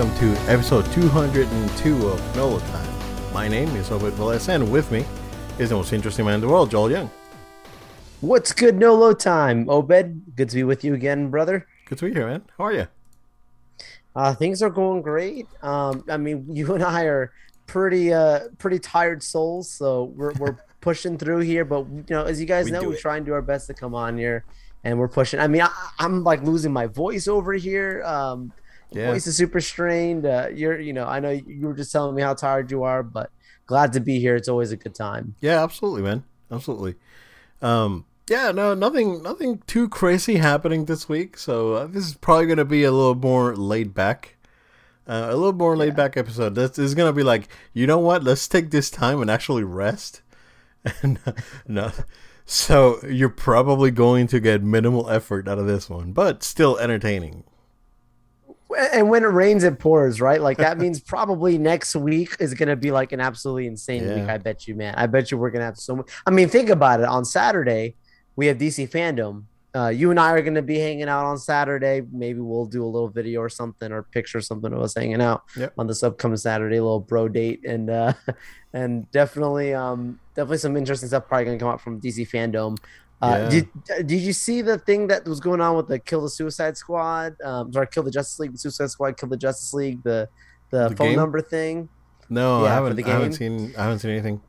Welcome to episode 202 of Nolo Time. My name is Obed Velez and with me is the most interesting man in the world, Joel Young. What's good, Nolo time? Obed, good to be with you again, brother. Good to be here, man. How are you? Uh, things are going great. Um, I mean, you and I are pretty uh pretty tired souls, so we're we're pushing through here. But you know, as you guys We know, we it. try and do our best to come on here, and we're pushing. I mean, I, I'm like losing my voice over here. Um, Yeah. voice is super strained. Uh, you're, you know, I know you were just telling me how tired you are, but glad to be here. It's always a good time. Yeah, absolutely, man. Absolutely. Um, yeah, no, nothing, nothing too crazy happening this week. So uh, this is probably going to be a little more laid back, uh, a little more laid back episode. This is going to be like, you know what? Let's take this time and actually rest. And uh, no, so you're probably going to get minimal effort out of this one, but still entertaining. And when it rains, it pours, right? Like that means probably next week is gonna be like an absolutely insane week. I bet you, man. I bet you we're gonna have so much. I mean, think about it. On Saturday, we have DC fandom. Uh, you and I are gonna be hanging out on Saturday. Maybe we'll do a little video or something or picture something of us hanging out Yep. on this upcoming Saturday, a little bro date, and uh, and definitely, um, definitely some interesting stuff probably gonna come out from DC fandom. Uh, Yeah. did, did you see the thing that was going on with the Kill the Suicide Squad? Um, sorry, Kill the Justice League, the Suicide Squad, Kill the Justice League, the the, The phone game? number thing. No, Yeah, I haven't, I haven't seen, I haven't seen anything.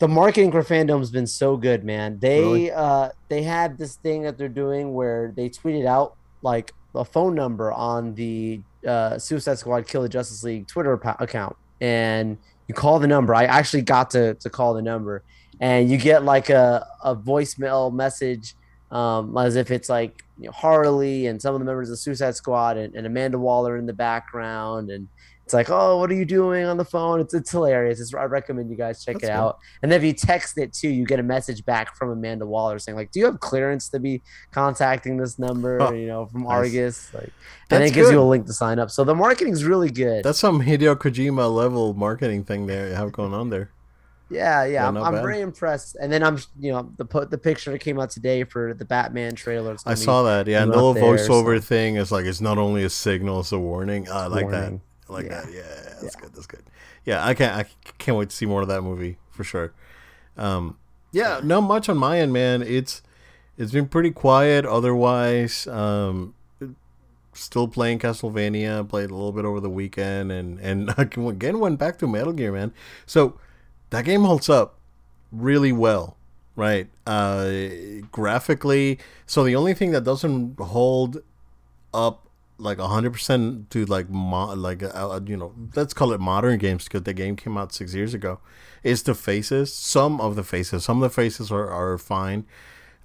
The marketing for fandom's been so good, man. They Really? uh they had this thing that they're doing where they tweeted out like a phone number on the uh, Suicide Squad Kill the Justice League Twitter account, and you call the number. I actually got to to call the number, and you get like a a voicemail message, um, as if it's like you know, Harley and some of the members of the Suicide Squad and, and Amanda Waller in the background, and it's like, oh, what are you doing on the phone? It's it's hilarious. It's, I recommend you guys check That's it good. out. And then if you text it too, you get a message back from Amanda Waller saying like, "Do you have clearance to be contacting this number?" You know, from Nice. Argus. Like, and That's it gives you a link to sign up. So the marketing's really good. That's some Hideo Kojima level marketing thing there you have going on there. Yeah, Yeah, yeah. I'm, I'm very impressed. And then I'm, you know, the the picture that came out today for the Batman trailer. I saw that, yeah. And the little voiceover so- thing is like it's not only a signal, it's a warning. I like Warning. that. I like Yeah. that. Yeah, that's good. That's good. Yeah, I can't. I can't wait to see more of that movie for sure. Um, yeah, not much on my end, man. It's it's been pretty quiet. Otherwise, um, still playing Castlevania. Played a little bit over the weekend, and and again went back to Metal Gear, man. So that game holds up really well right? Uh graphically so the only thing that doesn't hold up like 100% to like mo- like uh, uh, you know let's call it modern games because the game came out six years ago is the faces. Some of the faces some of the faces are, are fine.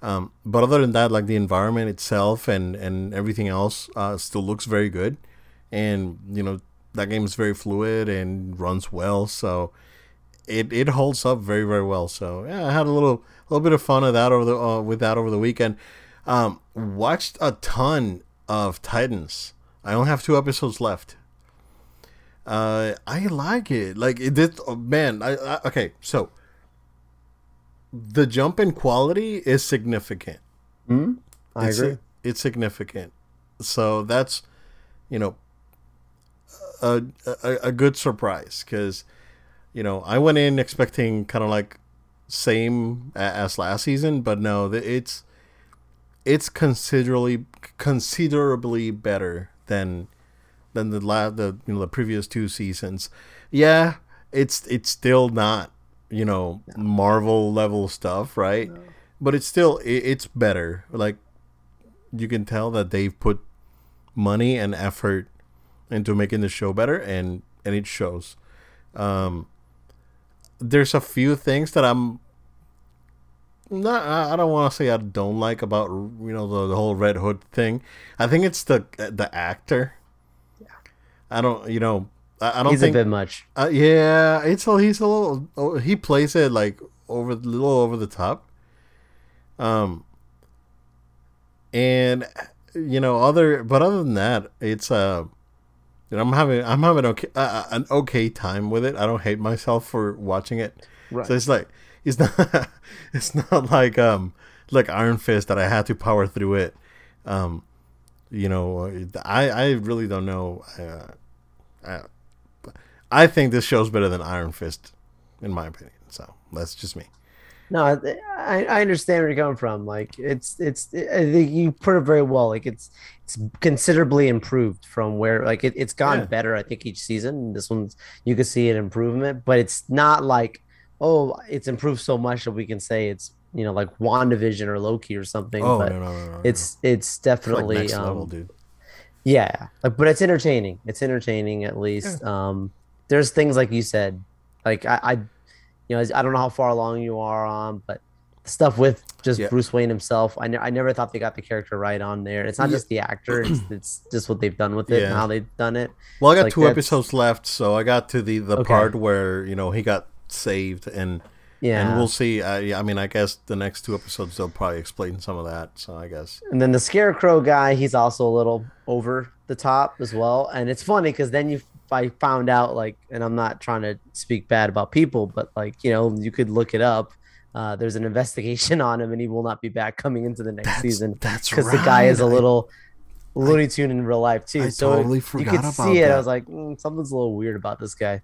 Um, but other than that like the environment itself and and everything else uh, still looks very good. And you know that game is very fluid and runs well so it, it holds up very very well. So yeah, I had a little little bit of fun of that over the uh, with that over the weekend. Um, watched a ton of Titans. I only have two episodes left. Uh, I like it. Like it did. Oh, man, I, I okay. So the jump in quality is significant. Hmm? I it's, agree. It's significant. So that's you know a a, a good surprise because you know I went in expecting kind of like same as last season, but no, it's it's considerably considerably better than than the la- the you know the previous two seasons. Yeah, it's it's still not you know Marvel level stuff, right? But it's still it, it's better. Like you can tell that they've put money and effort into making the show better, and and it shows. Um, there's a few things that I'm not. I don't want to say I don't like about you know the, the whole Red Hood thing. I think it's the the actor. Yeah. I don't. You know. I, I don't He's think. a bit much. Uh, yeah, it's a, he's a little. Oh, he plays it like over a little over the top. Um. And you know, other but other than that, it's uh, know, I'm having I'm having okay uh, an okay time with it. I don't hate myself for watching it. Right. So it's like it's not it's not like um like Iron Fist that I had to power through it. Um, you know, I I really don't know. Uh, I, I think this show's better than Iron Fist, in my opinion. So that's just me. No, I, I understand where you're coming from. Like it's it's I think you put it very well. Like it's it's considerably improved from where like it, it's gone Yeah. better. I think each season. This one's you can see an improvement, but it's not like oh it's improved so much that we can say it's you know like Wandavision or Loki or something. Oh but no, no, no, no, it's it's It's like definitely next um, level, dude. yeah, like, but it's entertaining. It's entertaining at least. Um, there's things like you said, like I, I, you know, I don't know how far along you are on, but stuff with just Yeah. Bruce Wayne himself. I, ne- I never thought they got the character right on there. It's not Yeah. just the actor; it's, it's just what they've done with it and how they've done it. Well, I got like, two that's- episodes left, so I got to the the Okay. part where you know he got saved, and Yeah, and we'll see. I, I mean, I guess the next two episodes they'll probably explain some of that. So I guess And then the Scarecrow guy, he's also a little over the top as well. And it's funny because then you, I found out like, and I'm not trying to speak bad about people, but like, you know, you could look it up. Uh, there's an investigation on him, and he will not be back coming into the next that's season that's because the guy is a right. I- little Looney Tune in real life too. I so totally you forgot could about see it. I was like, mm, something's a little weird about this guy.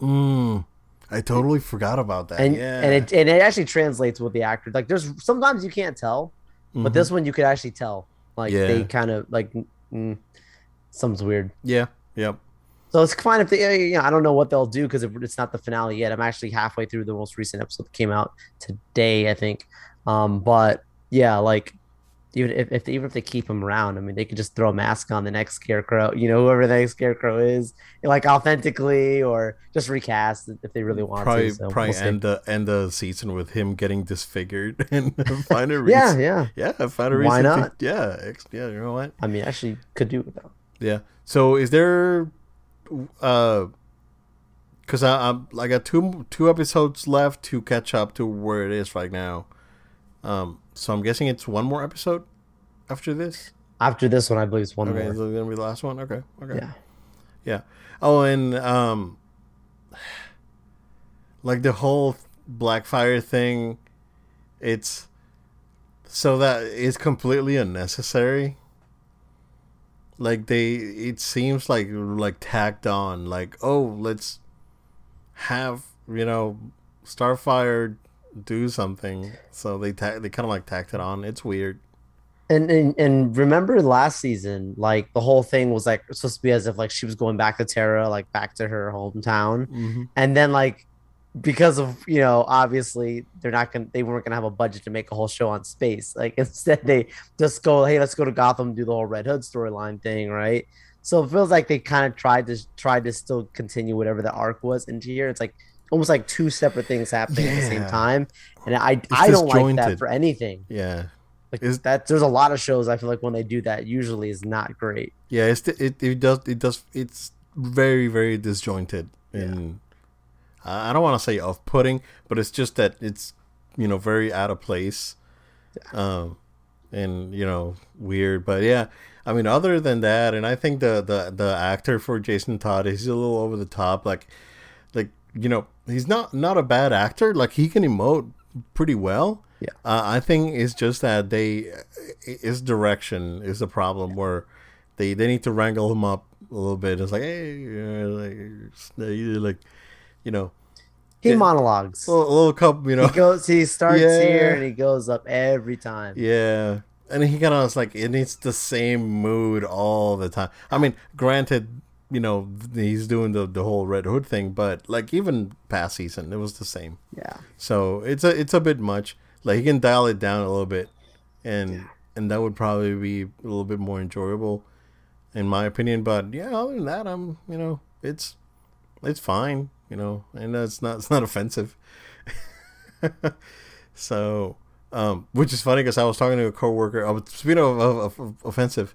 Mm, I totally forgot about that. And yeah, and it and it actually translates with the actor. Like, there's sometimes you can't tell, but Mhm. this one you could actually tell. Like they kind of like mm, something's weird. yeah, yep. So it's fine if they, you know, I don't know what they'll do because it's not the finale yet. I'm actually halfway through the most recent episode that came out today, I think. Um, but yeah, like even if, if they, even if they keep him around, I mean, they could just throw a mask on the next scarecrow, you know, whoever the next scarecrow is, like authentically, or just recast if they really want Probably to. So probably we'll end the end the season with him getting disfigured and find a reason. yeah. yeah, yeah, find a reason. Why to- not? yeah, yeah. You know what? I mean, actually, could do it though. Yeah. So is there uh cuz I I'm, I got two two episodes left to catch up to where it is right now. Um so I'm guessing it's one more episode after this. After this one, I believe it's one okay, more. is it going to be the last one? Okay. Okay. Yeah. Yeah. Oh, and um like the whole Blackfire thing it's so that is completely unnecessary. Like they it seems like like tacked on like oh, let's have, you know, Starfire do something. So they ta- they kind of like tacked it on. It's weird. And, and and remember last season, like the whole thing was like supposed to be as if like she was going back to Terra, like back to her hometown, Mm-hmm. and then like because of you know obviously they're not gonna they weren't gonna have a budget to make a whole show on space. Like instead they just go, hey, let's go to Gotham, do the whole Red Hood storyline thing, right? So it feels like they kind of tried to tried to still continue whatever the arc was into here. It's like almost like two separate things happening at the same time, and I I don't like that for anything. Yeah. Like Is- that, there's a lot of shows I feel like when they do that, usually is not great. Yeah, it's it it does it does it's very very disjointed and I I don't want to say off putting, but it's just that it's you know very out of place, um, and you know weird. But yeah, I mean other than that, and I think the the the actor for Jason Todd is a little over the top. Like like you know he's not not a bad actor. Like he can emote pretty well. Yeah. Uh, I think it's just that they his direction is the problem where they they need to wrangle him up a little bit. It's like hey, like, like you know He Yeah. monologues. a little, a little couple, you know. He goes, he starts Yeah. here and he goes up every time. Yeah. And he kind of was like, it needs the same mood all the time. I mean, granted, you know, he's doing the, the whole Red Hood thing, but like even past season, it was the same. Yeah. So it's a it's a bit much. Like he can dial it down a little bit, and and that would probably be a little bit more enjoyable, in my opinion. But yeah, other than that, I'm you know it's it's fine, you know, and it's not it's not offensive. so, um, which is funny because I was talking to a coworker. Uh, speaking of, of, of offensive,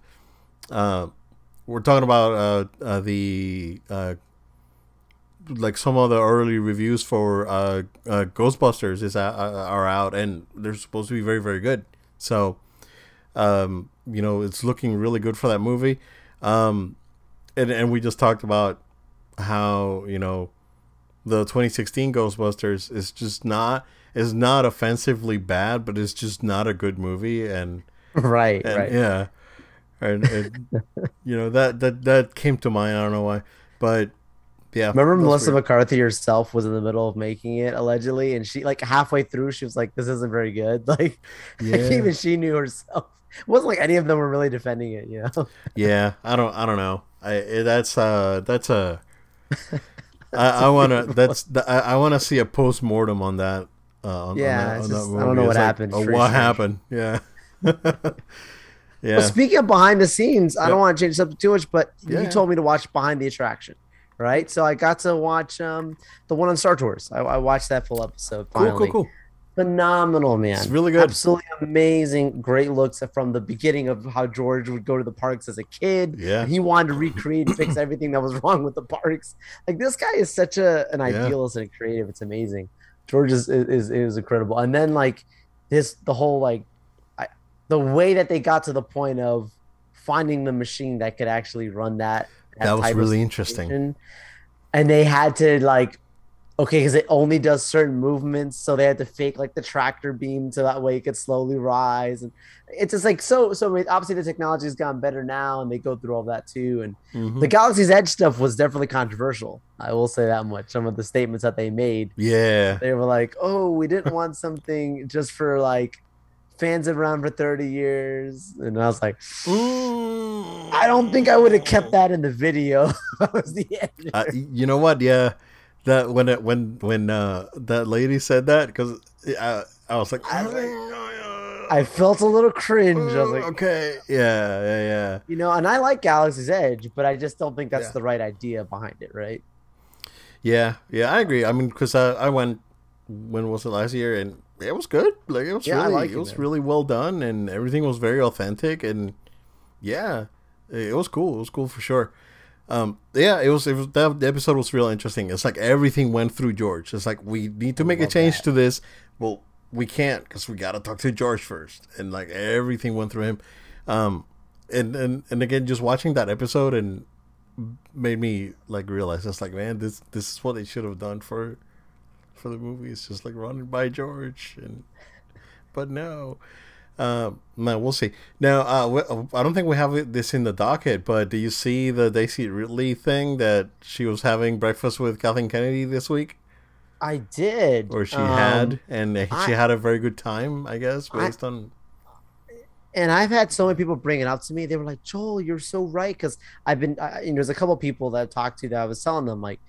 uh, we're talking about uh, uh, the uh, like some of the early reviews for uh, uh, Ghostbusters is are out and they're supposed to be very very good. So, um, you know, it's looking really good for that movie. Um, and and we just talked about how you know the 2016 Ghostbusters is just not is not offensively bad, but it's just not a good movie and Right. and right. yeah. and, and you know that that that came to mind. I don't know why, but yeah. Remember Melissa weird. McCarthy herself was in the middle of making it allegedly, and she like halfway through she was like, "This isn't very good." Like Yeah. even she knew herself. It wasn't like any of them were really defending it, you know. Yeah, I don't. I don't know. I eh, that's uh that's a. I, I wanna. That's. the- I, I wanna see a post mortem on that. Uh, on, Yeah, on that, on just- I don't know what like, happened. oh, what happened? Yeah. yeah. Well, speaking of behind the scenes, I Yeah. don't want to change subject too much, but Yeah. you told me to watch Behind the Attraction, right? So I got to watch um the one on Star Tours. I, I watched that full episode. cool. Cool. Cool. Phenomenal, man. It's really good. Absolutely amazing. Great looks from the beginning of how George would go to the parks as a kid. Yeah. He wanted to recreate and fix everything that was wrong with the parks. Like this guy is such a an Yeah. idealist and creative. It's amazing. George is is is incredible. And then like this the whole like I, the way that they got to the point of finding the machine that could actually run that. That was really interesting. And they had to like okay because it only does certain movements so they had to fake like the tractor beam so that way it could slowly rise and it's just like so so obviously the technology has gotten better now and they go through all that too and Mhm. the galaxy's edge stuff was definitely controversial i will say that much some of the statements that they made Yeah. they were like oh we didn't want something just for like fans have around for 30 years and i was like i don't think i would have kept that in the video was the editor. Uh, you know what? Yeah, that when it when when uh that lady said that because I, I was like, I was I felt a little cringe. I was like, okay, yeah, yeah, yeah. you know, and I like Galaxy's Edge, but I just don't think that's Yeah. the right idea behind it, right? Yeah, yeah, I agree. I mean, because I, I went when was it last year, and it was good. Like it was Yeah, I really, like it it, was man. really well done, and everything was very authentic, and yeah, it it was cool. It was cool for sure. Um, yeah, it was. It was that the episode was real interesting. It's like everything went through George. It's like we need to make a change that. to this. Well, we can't because we gotta talk to George first, and like everything went through him. Um, and and and again, just watching that episode and made me like realize it's like man this this is what they should have done for for the movie it's just like running by george and but no uh man we'll see now uh we- i don't think we have this in the docket but do you see the daisy ridley thing that she was having breakfast with kathleen kennedy this week I did. or she Um, had and she I- had a very good time i guess I- based on and I've had so many people bring it up to me. They were like, "Joel, you're so right." Because I've been, I, you know, there's a couple people that I talked to that I was telling them like,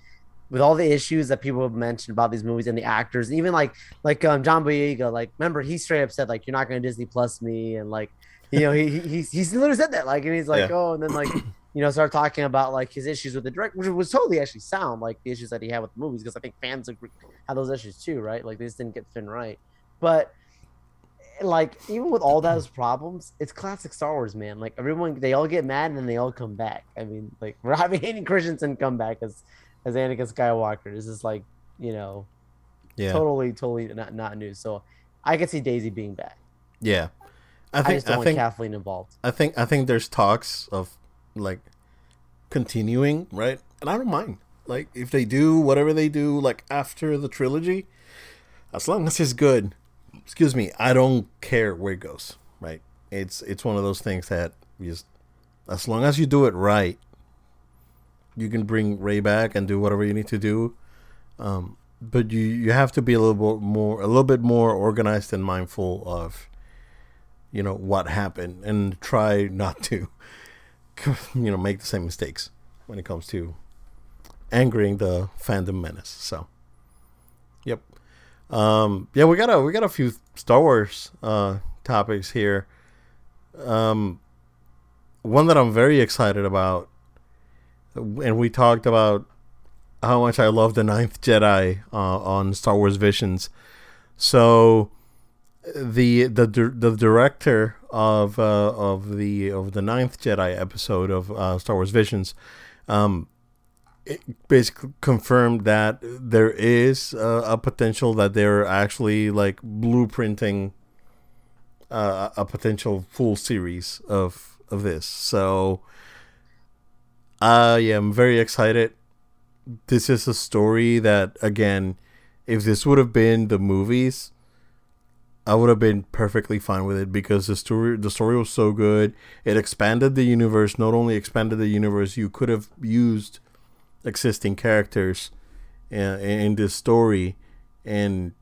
with all the issues that people have mentioned about these movies and the actors, even like like um, John Boyega, like remember he straight up said like, "You're not going to Disney Plus me," and like, you know, he he he's, he's literally said that like, and he's like, Yeah. "Oh," and then like. You know, start talking about like his issues with the director, which was totally actually sound like the issues that he had with the movies, because I think fans agree, had those issues too, right? Like they just didn't get Finn right. But like even with all those problems, it's classic Star Wars, man. Like everyone, they all get mad and then they all come back. I mean, like we're having Hayden Christensen come back as as Anakin Skywalker. This is like you know yeah totally totally not not new. So I could see Daisy being back. yeah i I, think just don't i want think Kathleen involved. I think I think there's talks of like continuing, right? And I don't mind. Like if they do whatever they do like after the trilogy, as long as it's good. Excuse me, I don't care where it goes, right? It's it's one of those things that just as long as you do it right, you can bring Rey back and do whatever you need to do. Um, but you you have to be a little bit more a little bit more organized and mindful of you know what happened and try not to you know make the same mistakes when it comes to angering the fandom menace so. Yep. Um yeah we got a we got a few star wars uh topics here. Um one that i'm very excited about and we talked about how much i love the ninth jedi uh, on star wars visions so the the the director of uh, of the of the ninth Jedi episode of uh, Star Wars Visions, um, it basically confirmed that there is a potential that they're actually like blueprinting uh, a potential full series of of this. So I am very excited. This is a story that again, if this would have been the movies I would have been perfectly fine with it because the story the story was so good. It expanded the universe. Not only expanded the universe, you could have used existing characters in, in this story and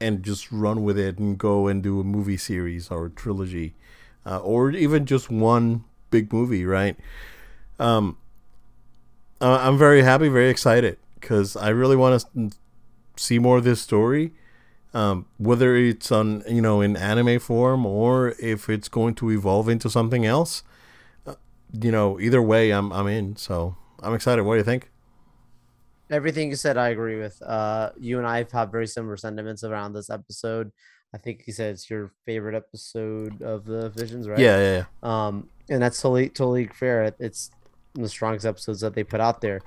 and just run with it and go and do a movie series or trilogy uh, or even just one big movie, right? Um, I'm very happy, very excited because I really want to see more of this story um, whether it's on you know in anime form or if it's going to evolve into something else. Uh, you know, either way, I'm I'm in. So I'm excited. What do you think? Everything you said, I agree with. Uh, you and I have very similar sentiments around this episode. I think you said it's your favorite episode of the Visions, right? Yeah, yeah, yeah. Um, and that's totally totally fair. It's the strongest episodes that they put out there.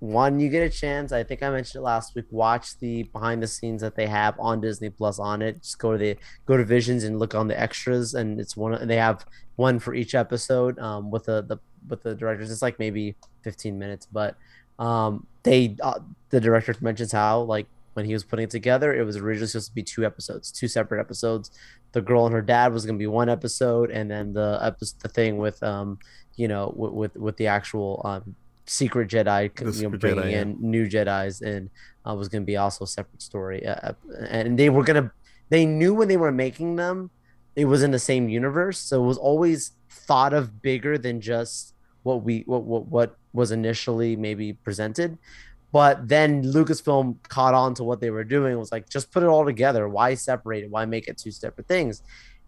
One you get a chance i think i mentioned it last week watch the behind the scenes that they have on disney plus on it. Just go to the go to visions and look on the extras and it's one they have one for each episode um, with the, the with the directors. It's like maybe 15 minutes but um, they uh, the director mentions how like when he was putting it together it was originally supposed to be two episodes two separate episodes. The girl and her dad was going to be one episode and then the episode the thing with um you know with with, with the actual um secret Jedi, the you know, bringing Jedi, in yeah. new Jedi's, and uh, was going to be also a separate story. Uh, uh, and they were going to, they knew when they were making them, it was in the same universe, so it was always thought of bigger than just what we what what, what was initially maybe presented. But then Lucasfilm caught on to what they were doing. It was like, just put it all together. Why separate it? Why make it two separate things?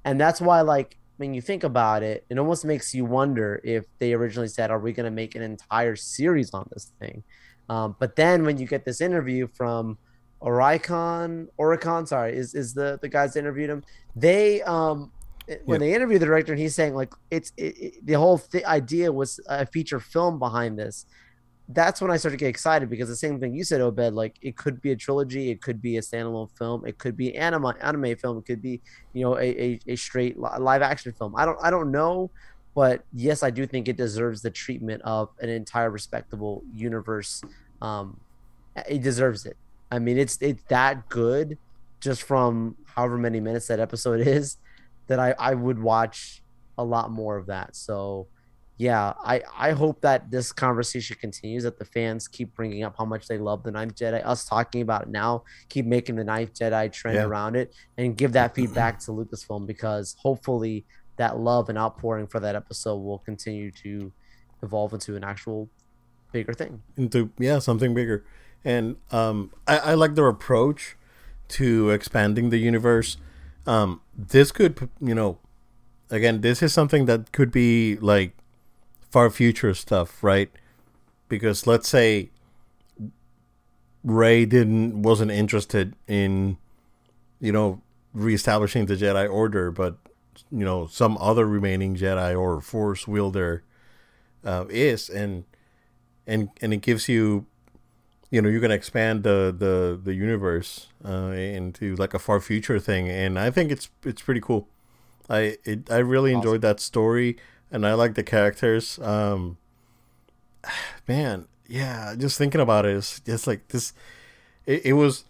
And that's why, like, when you think about it, it almost makes you wonder if they originally said, "Are we going to make an entire series on this thing?" Um, but then when you get this interview from Oricon, Oricon, sorry, is is the the guys that interviewed him? They um when yep. they interviewed the director, and he's saying like it's it, it, the whole th- idea was a feature film behind this, that's when I started to get excited because the same thing you said, Obed, like it could be a trilogy, it could be a standalone film, it could be anime anime film, it could be you know a, a, a straight live action film. I don't I don't know, but yes, I do think it deserves the treatment of an entire respectable universe. Um, it deserves it. I mean, it's it's that good, just from however many minutes that episode is, that I I would watch a lot more of that. So yeah, I, I hope that this conversation continues, that the fans keep bringing up how much they love the Ninth Jedi. Us talking about it now, keep making the Ninth Jedi trend yeah. around it, and give that feedback to Lucasfilm because hopefully that love and outpouring for that episode will continue to evolve into an actual bigger thing. Into yeah, something bigger. And um, I, I like their approach to expanding the universe. Um, this could, you know, again, this is something that could be like far future stuff, right? Because let's say Rey didn't wasn't interested in, you know, reestablishing the Jedi Order, but you know some other remaining Jedi or Force wielder uh, is, and and and it gives you, you know, you can expand the the the universe uh, into like a far future thing, and I think it's it's pretty cool. I it, I really awesome. enjoyed that story and I like the characters. Um, man, yeah, just thinking about it, it's just like this. It, it was,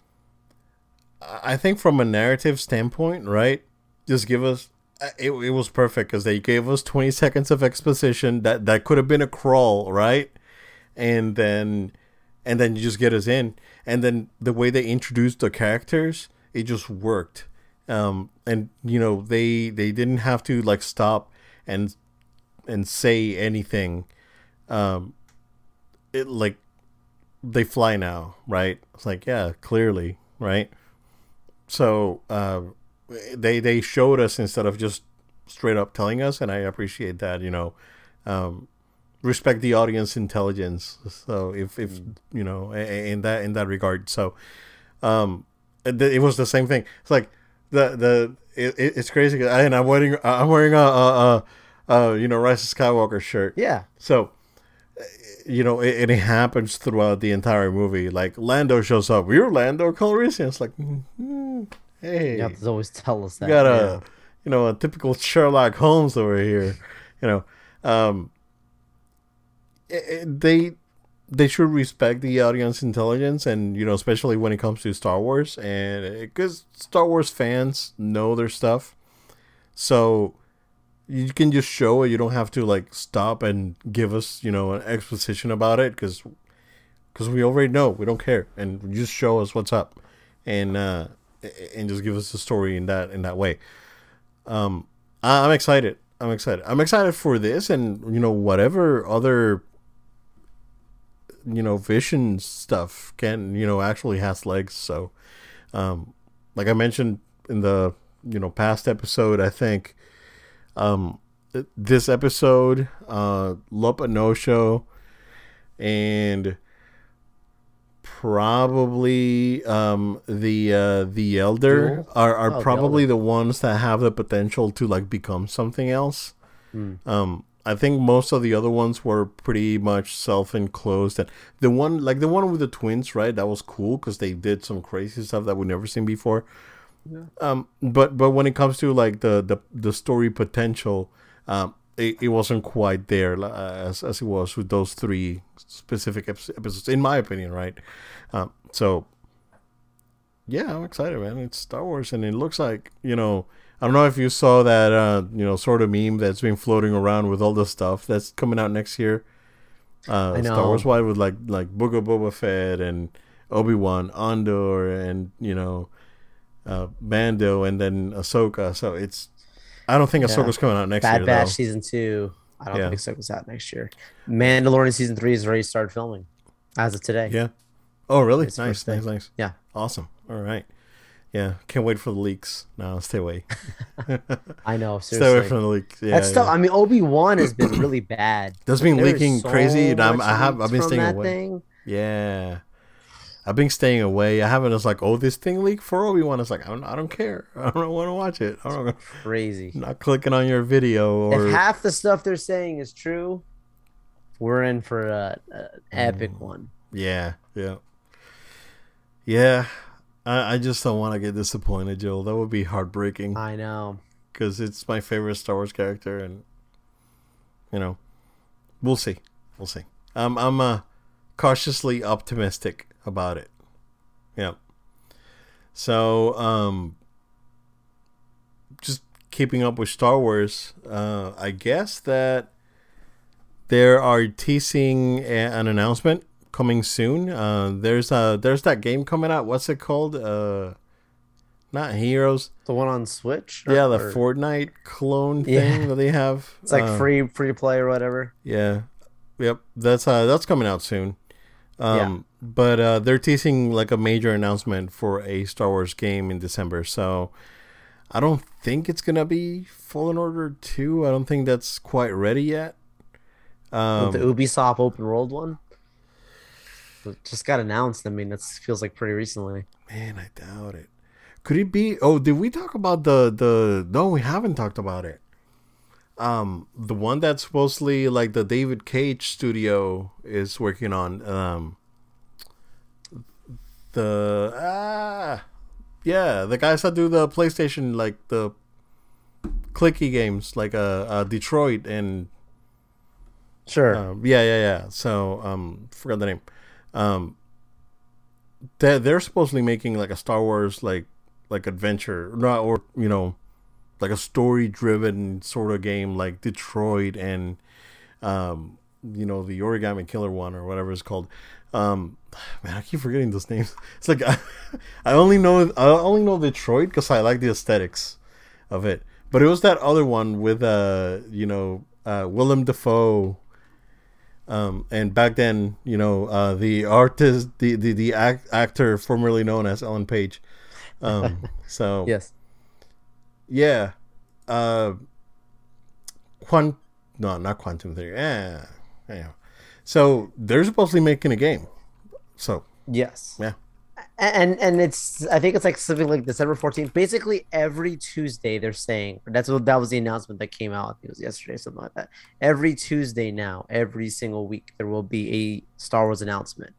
I think, from a narrative standpoint, right? Just give us. Uh, it, it was perfect because they gave us 20 seconds of exposition that that could have been a crawl, right? And then, and then you just get us in, and then the way they introduced the characters, it just worked. Um, and you know they they didn't have to like stop and and say anything, um, it like they fly now, right? It's like yeah, clearly, right? So uh, they they showed us instead of just straight up telling us, and I appreciate that. You know, um, respect the audience intelligence. So if if mm. you know in that in that regard, so um, it, it was the same thing. It's like the the it, it's crazy. And I'm wearing I'm wearing a, a, a uh, you know, Rise of Skywalker shirt. Yeah. So, you know, it, it happens throughout the entire movie. Like Lando shows up. You're Lando Calrissian. It's like, mm-hmm. hey, you have to always tell us that. You got a, yeah. you know, a typical Sherlock Holmes over here. You know, um, it, it, they they should respect the audience intelligence, and you know, especially when it comes to Star Wars, and because Star Wars fans know their stuff, so you can just show it. You don't have to like stop and give us, you know, an exposition about it, because because we already know. We don't care, and just show us what's up, and uh, and just give us the story in that in that way. Um, I'm excited. I'm excited. I'm excited for this, and you know, whatever other you know vision stuff can you know actually has legs. So, um, like I mentioned in the you know past episode, I think um this episode, uh, Lop and Ocho, and probably um the uh the elder are, are Oh, probably the ones that have the potential to like become something else. Hmm. um i think most of the other ones were pretty much self-enclosed and the one like the one with the twins right that was cool because they did some crazy stuff that we've never seen before um but but when it comes to like the the, the story potential um it, it wasn't quite there uh, as, as it was with those three specific episodes in my opinion right? Um so yeah i'm excited man. It's star wars and it looks like you know i don't know if you saw that uh you know sort of meme that's been floating around with all the stuff that's coming out next year. Uh I star wars wide with like like book of boba fett and obi-wan andor and you know uh Lando and then ahsoka so it's i don't think Yeah. ahsoka's coming out next Bad year Batch though. season two. I don't Yeah. think Ahsoka's out next year. Mandalorian season three has already started filming as of today. Yeah. Oh, really? It's nice, nice, nice. Yeah. Awesome. All right. Yeah. Can't wait for the leaks. No, stay away. I know. stay away from the leaks. Yeah. That's yeah. I mean, Obi Wan has been really bad. That's been There leaking so crazy, and I'm, I have I've been staying away. thing. Yeah. I've been staying away. I haven't. It's like, oh, this thing leaked for Obi Wan. It's like, I don't, I don't care. I don't want to watch it. I don't. Crazy. Not clicking on your video or. If half the stuff they're saying is true, we're in for a, a epic Mm. one. Yeah, yeah, yeah. I, I just don't want to get disappointed, Joel. That would be heartbreaking. I know. because it's my favorite Star Wars character, and you know, we'll see, we'll see. Um, I'm uh, cautiously optimistic about it. Yeah. So, um, just keeping up with Star Wars, uh, I guess that there are teasing a- an announcement coming soon. Uh, there's uh there's that game coming out. What's it called? Uh, not Heroes. The one on Switch. Yeah, the Or- Fortnite clone Yeah. thing that they have. It's like Uh, free free to play or whatever. Yeah. Yep. That's uh that's coming out soon. Um but uh they're teasing like a major announcement for a Star Wars game in December. So I don't think it's gonna be Fallen Order 2. I don't think that's quite ready yet. Um the Ubisoft open world one. It just got announced. I mean, that feels like pretty recently. man, I doubt it. Could it be Oh, did we talk about the the No, we haven't talked about it. Um the one that's supposedly like the David Cage studio is working on um the ah yeah the guys that do the PlayStation like the clicky games like uh, uh Detroit and Sure. um, yeah yeah yeah so um forgot the name um they're, they're supposedly making like a Star Wars like like adventure not or you know like a story driven sort of game like Detroit and um you know the origami killer one or whatever it's called. Um man i keep forgetting those names. It's like i, I only know i only know detroit because i like the aesthetics of it. But it was that other one with uh you know uh willem dafoe um and back then you know uh the artist the the, the act, actor formerly known as ellen page. Um so yes. Yeah. Uh quant no, not quantum theory. Yeah. Yeah. So they're supposedly making a game. So Yes. yeah. and and it's I think it's like something like December 14th. Basically, every Tuesday they're saying that's what that was the announcement that came out. I think it was yesterday, something like that. Every Tuesday now, every single week, there will be a Star Wars announcement.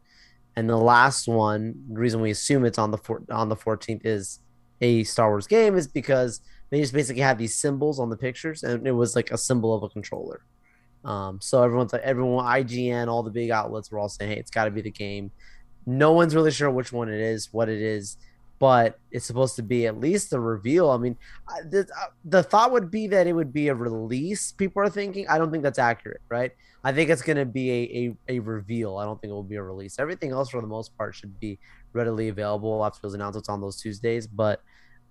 And the last one, the reason we assume it's on the four, on the 14th is a Star Wars game is because they just basically have these symbols on the pictures, and it was like a symbol of a controller. Um, so everyone's like everyone, IGN, all the big outlets were all saying, "Hey, it's got to be the game." No one's really sure which one it is, what it is, but it's supposed to be at least a reveal. I mean, the, uh, the thought would be that it would be a release. People are thinking. I don't think that's accurate, right? I think it's going to be a, a, a reveal. I don't think it will be a release. Everything else, for the most part, should be readily available after those announcements on those Tuesdays. But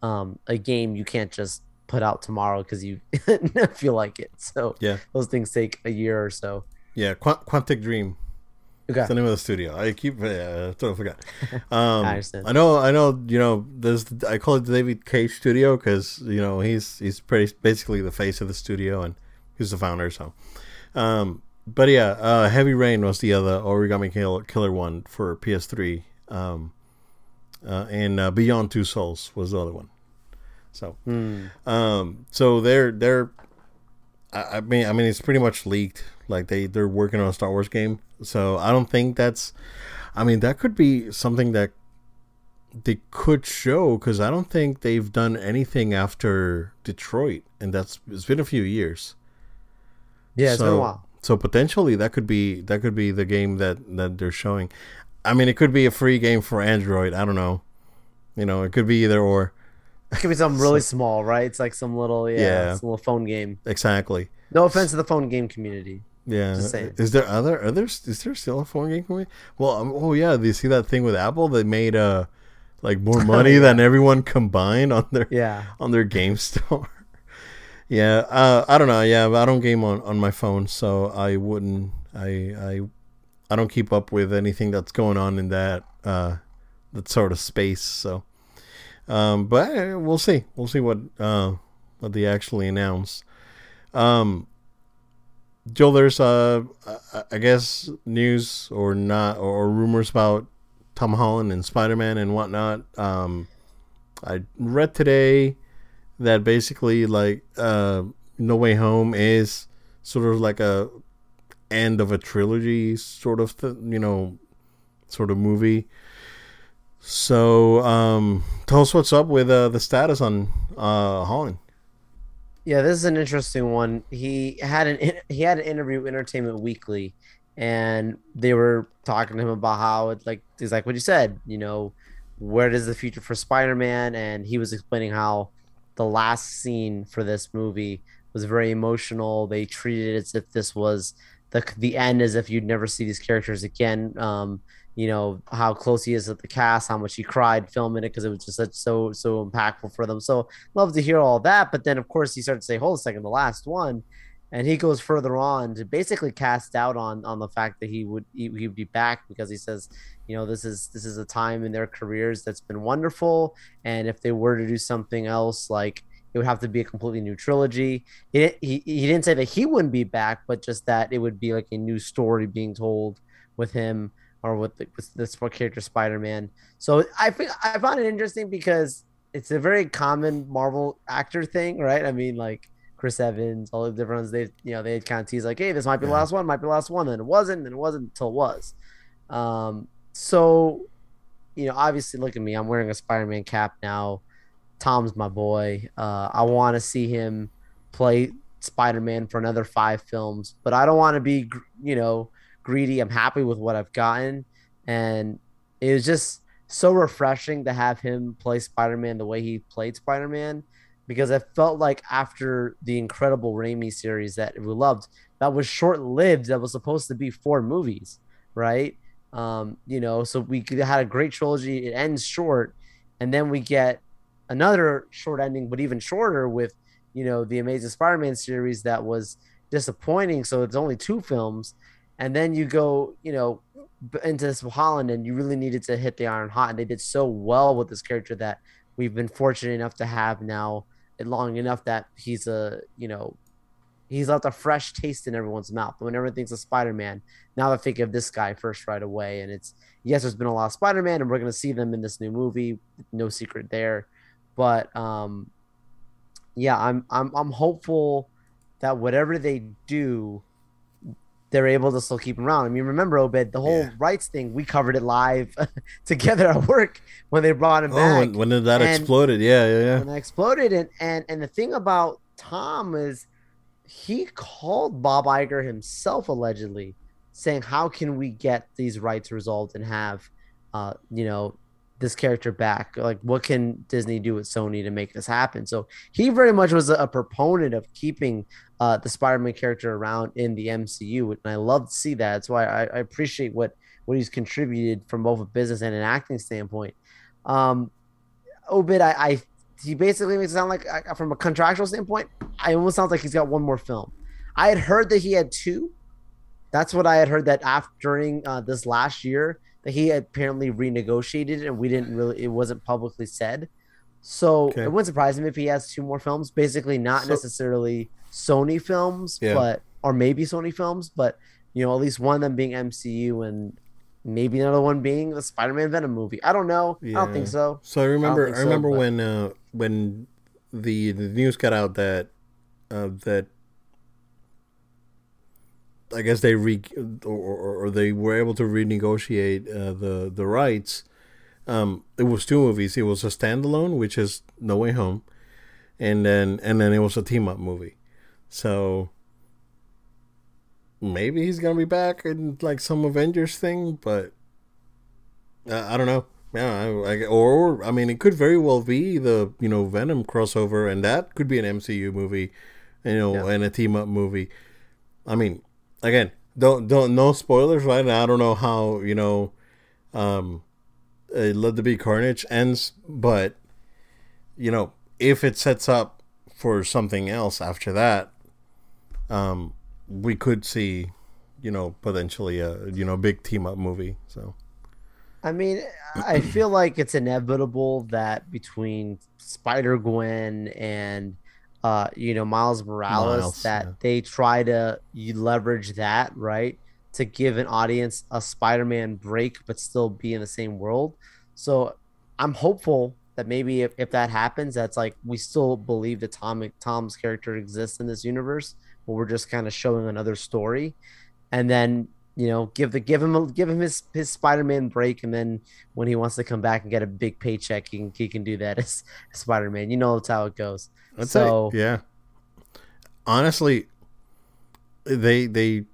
um, a game you can't just put out tomorrow because you feel like it. So yeah, those things take a year or so. Yeah, Qu- Quantic Dream. Okay. It's the name of the studio. I keep uh, totally forgot. Um, I understand. I know. I know. You know, there's. I call it the David Cage Studio because you know he's he's pretty basically the face of the studio and he's the founder. So, um, but yeah, uh, Heavy Rain was the other Origami Killer, killer one for PS3. Um, uh, and uh, Beyond Two Souls was the other one. So, Mm. um, so they're they're. I, I mean, I mean, it's pretty much leaked. Like they they're working on a Star Wars game. So I don't think that's. I mean, that could be something that they could show because I don't think they've done anything after Detroit, and that's it's been a few years. Yeah, it's so, been a while. So potentially that could be that could be the game that that they're showing. I mean, it could be a free game for Android. I don't know. You know, it could be either or. It could be something really small, right? It's like some little yeah, Yeah. some little phone game. Exactly. No offense to the phone game community. Yeah. Just. Is there other others? Is there still a phone game community? Well, um, oh yeah. Do you see that thing with Apple? They made uh like more money Yeah. than everyone combined on their Yeah. on their game store. yeah. Uh, I don't know. Yeah, but I don't game on on my phone, so I wouldn't. I I I don't keep up with anything that's going on in that uh that sort of space. So, um, but eh, we'll see. We'll see what uh what they actually announce. Um, Joel, there's uh, I- I guess news or not or rumors about Tom Holland and Spider Man and whatnot. Um, I read today that basically like uh, No Way Home is sort of like a end of a trilogy sort of th- you know sort of movie. So um, tell us what's up with uh, the status on uh, Holland. Yeah, this is an interesting one. He had an in- he had an interview with Entertainment Weekly, and they were talking to him about how it's like he's like what you said, you know, where does the future for Spider-Man? And he was explaining how the last scene for this movie was very emotional. They treated it as if this was the the end, as if you'd never see these characters again. Um, you know how close he is with the cast, how much he cried filming it because it was just such so so impactful for them. So love to hear all that. But then, of course, he started to say, "Hold a second, the last one," and he goes further on to basically cast doubt on on the fact that he would he, he would be back because he says, you know, this is this is a time in their careers that's been wonderful, and if they were to do something else, like it would have to be a completely new trilogy. He he, he didn't say that he wouldn't be back, but just that it would be like a new story being told with him or with the, with this character Spider-Man. So I think I found it interesting because it's a very common Marvel actor thing, right? I mean, like Chris Evans, all the different ones. They, you know, they kind of tease like, "Hey, this might be the last one, might be the last one," and it wasn't, and it wasn't until it was. Um, so, you know, obviously, look at me. I'm wearing a Spider-Man cap now. Tom's my boy. Uh, I want to see him play Spider-Man for another five films, but I don't want to be, you know, greedy. I'm happy with what I've gotten, and it was just so refreshing to have him play Spider-Man the way he played Spider-Man, because I felt like after the incredible Raimi series that we loved, that was short-lived. That was supposed to be four movies, right? Um, you know, so we had a great trilogy. It ends short, and then we get another short ending, but even shorter with you know the Amazing Spider-Man series that was disappointing. So it's only two films, and then you go, you know, into this Holland, and you really needed to hit the iron hot, and they did so well with this character that we've been fortunate enough to have now long enough that he's a you know he's left a fresh taste in everyone's mouth. When everyone thinks of Spider-Man, now they think of this guy first right away. And it's yes, there's been a lot of Spider-Man, and we're gonna see them in this new movie. No secret there, but um, yeah, I'm I'm I'm hopeful that whatever they do, they're able to still keep him around. I mean, remember Obed, the whole Yeah. rights thing, we covered it live together at work when they brought him Oh, back when, when did that And- exploded? Yeah, yeah, yeah. when I exploded. And and and the thing about Tom is he called Bob Iger himself allegedly, saying, "How can we get these rights resolved and have, uh, you know, this character back? Like, what can Disney do with Sony to make this happen?" So he very much was a, a proponent of keeping uh, the Spider-Man character around in the MCU, and I love to see that. That's why I, I appreciate what what he's contributed from both a business and an acting standpoint. Um, Obed, I, I he basically makes it sound like I, from a contractual standpoint, I almost sounds like he's got one more film. I had heard that he had two. That's what I had heard that after during uh, this last year that he apparently renegotiated and we didn't really it wasn't publicly said. So okay. it wouldn't surprise him if he has two more films. Basically, not so, necessarily Sony films, yeah. but or maybe Sony films, but you know at least one of them being MCU and maybe another one being the Spider-Man Venom movie. I don't know. Yeah. I don't think so. So I remember I, I remember so, when uh, when the the news got out that uh, that I guess they re or, or they were able to renegotiate uh, the the rights. Um, it was two movies. It was a standalone, which is No Way Home, and then and then it was a team up movie. So maybe he's gonna be back in like some Avengers thing, but uh, I don't know. Yeah, I, I, or I mean, it could very well be the you know Venom crossover, and that could be an MCU movie, you know, yeah. and a team up movie. I mean, again, don't don't no spoilers, right? I don't know how you know, um, uh, Let There Be Carnage ends, but you know, if it sets up for something else after that, um, we could see, you know, potentially a you know big team up movie. So, I mean, I feel like it's inevitable that between Spider Gwen and uh, you know Miles Morales, Miles, that yeah. they try to leverage that right to give an audience a Spider-Man break, but still be in the same world. So, I'm hopeful that maybe if, if that happens, that's like we still believe that Tom Tom's character exists in this universe but we're just kind of showing another story, and then you know give the give him a, give him his his Spider-Man break, and then when he wants to come back and get a big paycheck, he can, he can do that as Spider-Man. You know that's how it goes. That's so yeah. Honestly, they they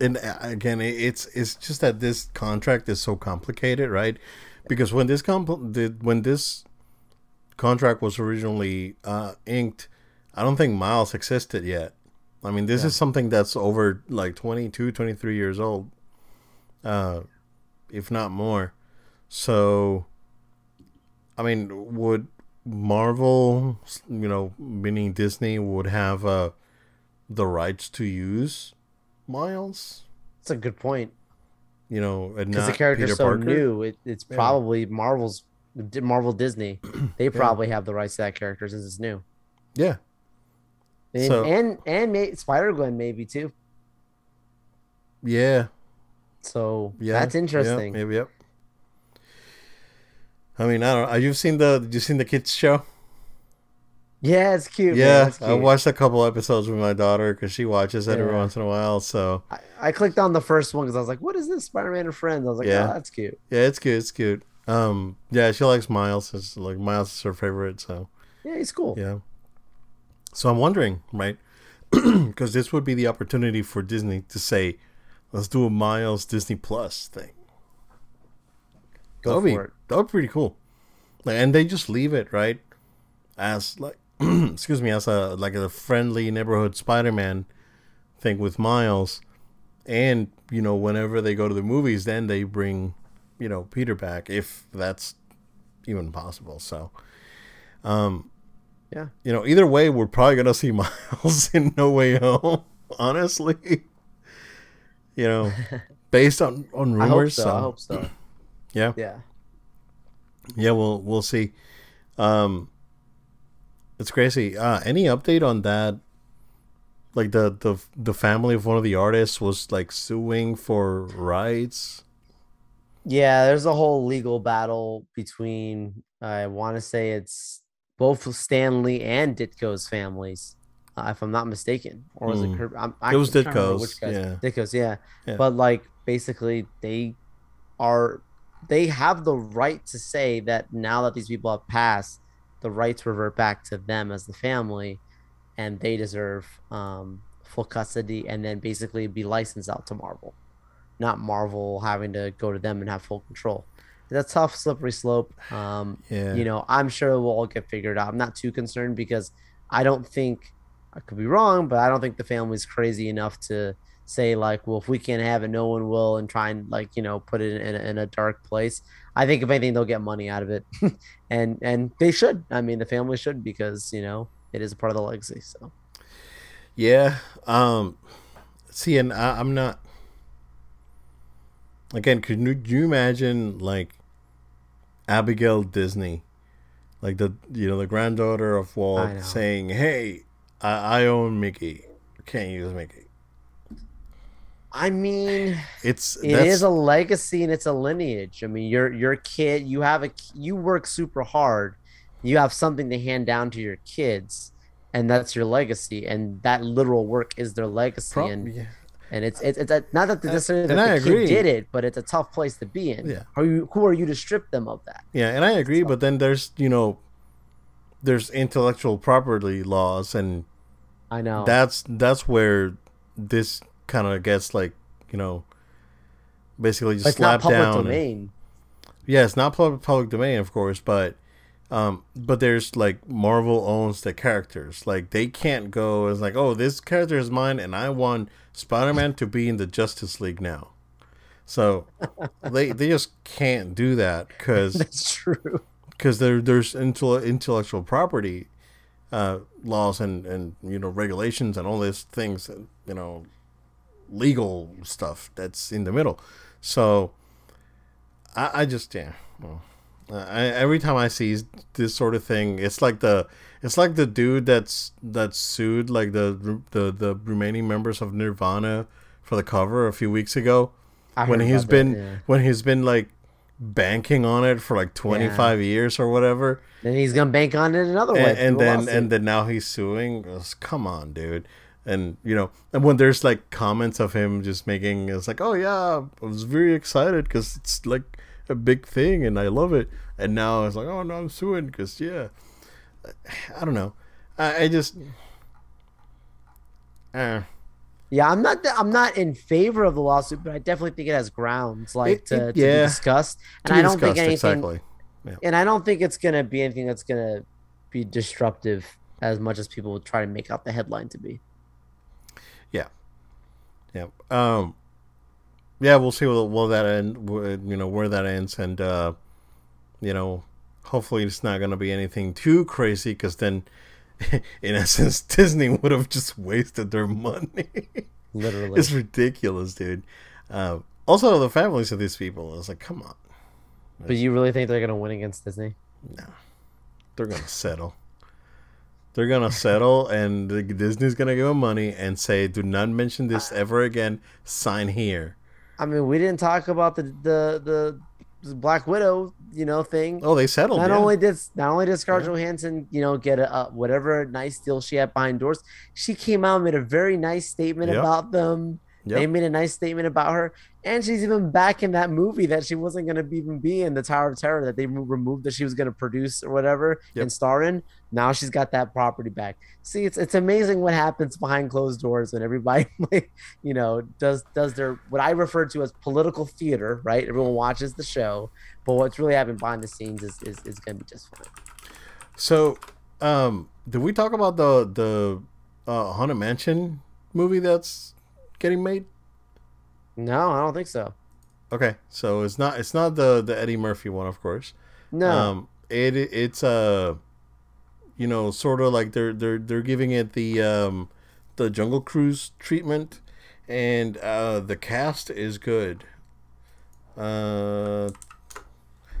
and again it's it's just that this contract is so complicated right because when this comp- when this contract was originally uh, inked I don't think Miles existed yet. I mean, this yeah. is something that's over like 22, 23 years old, uh, if not more. So, I mean, would Marvel, you know, meaning Disney, would have uh, the rights to use Miles? That's a good point. You know, because the character's Peter so Parker? new, it, it's probably yeah. Marvel's Marvel Disney. They probably yeah. have the rights to that character since it's new. Yeah, and so, and, and may, Spider Gwen maybe too. Yeah. So yeah, that's interesting. Yeah, maybe yep. I mean, I don't. know. You've seen the? You seen the kids show? Yeah, it's cute. Yeah, cute. I watched a couple episodes with my daughter because she watches it yeah. every once in a while. So I, I clicked on the first one because I was like, "What is this Spider-Man and Friends?" I was like, "Yeah, oh, that's cute." Yeah, it's cute. It's cute. Um, yeah, she likes Miles. It's like Miles is her favorite. So yeah, he's cool. Yeah. So I'm wondering, right? Because this would be the opportunity for Disney to say, let's do a Miles Disney Plus thing. Go that'd for be, it. That would be pretty cool. Like, and they just leave it, right? As like excuse me, as a like a friendly neighborhood Spider Man thing with Miles. And, you know, whenever they go to the movies, then they bring, you know, Peter back, if that's even possible. So um yeah. You know, either way, we're probably gonna see Miles in No Way Home. Honestly, you know, based on on rumors. I hope so. I hope so. Yeah. Yeah. Yeah. We'll we'll see. Um, it's crazy. Uh, any update on that? Like the the the family of one of the artists was like suing for rights. Yeah, there's a whole legal battle between. I want to say it's both Stan Lee and Ditko's families, uh, if I'm not mistaken, or was mm. it? Hmm. I'm, it was Ditko's. Yeah, Ditko's. Yeah. yeah. But like basically, they are they have the right to say that now that these people have passed, the rights revert back to them as the family. and they deserve um, full custody, and then basically be licensed out to Marvel, not Marvel having to go to them and have full control. It's a tough, slippery slope. Um, Yeah. You know, I'm sure it will all get figured out. I'm not too concerned because I don't think I could be wrong, but I don't think the family's crazy enough to say like, well, if we can't have it, no one will, and try and like you know put it in, a- in a dark place. I think if anything, they'll get money out of it, and and they should. I mean, the family should because you know it is a part of the legacy. So Yeah. Um see and I, I'm not again, could you, you imagine like Abigail Disney, like the you know, the granddaughter of Walt saying, Hey, I, I own Mickey. Can't use Mickey. I mean, It's it is a legacy and it's a lineage. I mean, your your kid, you have a you work super hard, you have something to hand down to your kids, and that's your legacy. And that literal work is their legacy. prob- and yeah. And it's it's, it's a, not that necessarily uh, and that I the agree. kid did it, but it's a tough place to be in. Yeah. Are you who are you to strip them of that? Yeah, and I agree, but then there's you know there's intellectual property laws and I know. that's that's where this kind of gets like you know basically just slapped public down and- domain. yeah it's not public public domain of course but um but there's like marvel owns the characters like they can't go as like oh this character is mine and i want spider-man to be in the justice league now so they they just can't do that because That's true. because there there's intel- intellectual property uh, laws and and you know regulations and all these things you know legal stuff that's in the middle. So I, I just yeah. Well, I, every time I see this sort of thing, it's like the it's like the dude that's that's sued like the the the remaining members of Nirvana for the cover a few weeks ago. I when he's been that, yeah. when he's been like banking on it for like 25 years or whatever. Then he's gonna bank on it another way. and, and then and then now he's suing. Come on dude. And you know and when there's like comments of him just making it's like oh yeah i was very excited because it's like a big thing and i love it and now it's like oh no i'm suing because yeah i don't know i, I just uh, Yeah, I'm not. I'm not in favor of the lawsuit, but I definitely think it has grounds, like It- to, it- to be discussed. And be I don't think anything. exactly And I don't think it's gonna be anything that's gonna be disruptive as much as people would try to make out the headline to be. Yeah. Yeah. Um yeah, we'll see where, where that end you know where that ends and uh you know hopefully it's not going to be anything too crazy cuz then in essence Disney would have just wasted their money. Literally. it's ridiculous, dude. Uh, also the families of these people is like come on. but you really think they're gonna win against Disney? No, they're going to settle. They're gonna settle, and Disney's gonna give them money and say, "Do not mention this ever again. Sign here." I mean, we didn't talk about the the the Black Widow, you know, thing. Oh, they settled. not yeah. only did not only did Scarlett Johansson, you know, get a, a whatever nice deal she had behind doors, she came out and made a very nice statement Yep. about them. Yep. They made a nice statement about her, and she's even back in that movie that she wasn't going to even be in the Tower of Terror that they removed that she was going to produce or whatever Yep. and star in. Now she's got that property back. See, it's it's amazing what happens behind closed doors when everybody, like, you know, does does their what I refer to as political theater. Right? Everyone watches the show, but what's really happening behind the scenes is is, is going to be just fine. So, um, did we talk about the the uh, Haunted Mansion movie that's getting made? No, I don't think so. Okay, so it's not it's not the the Eddie Murphy one, of course. No. Um, it it's uh, you know, sort of like they're they're they're giving it the um, the Jungle Cruise treatment, and uh, the cast is good. Uh,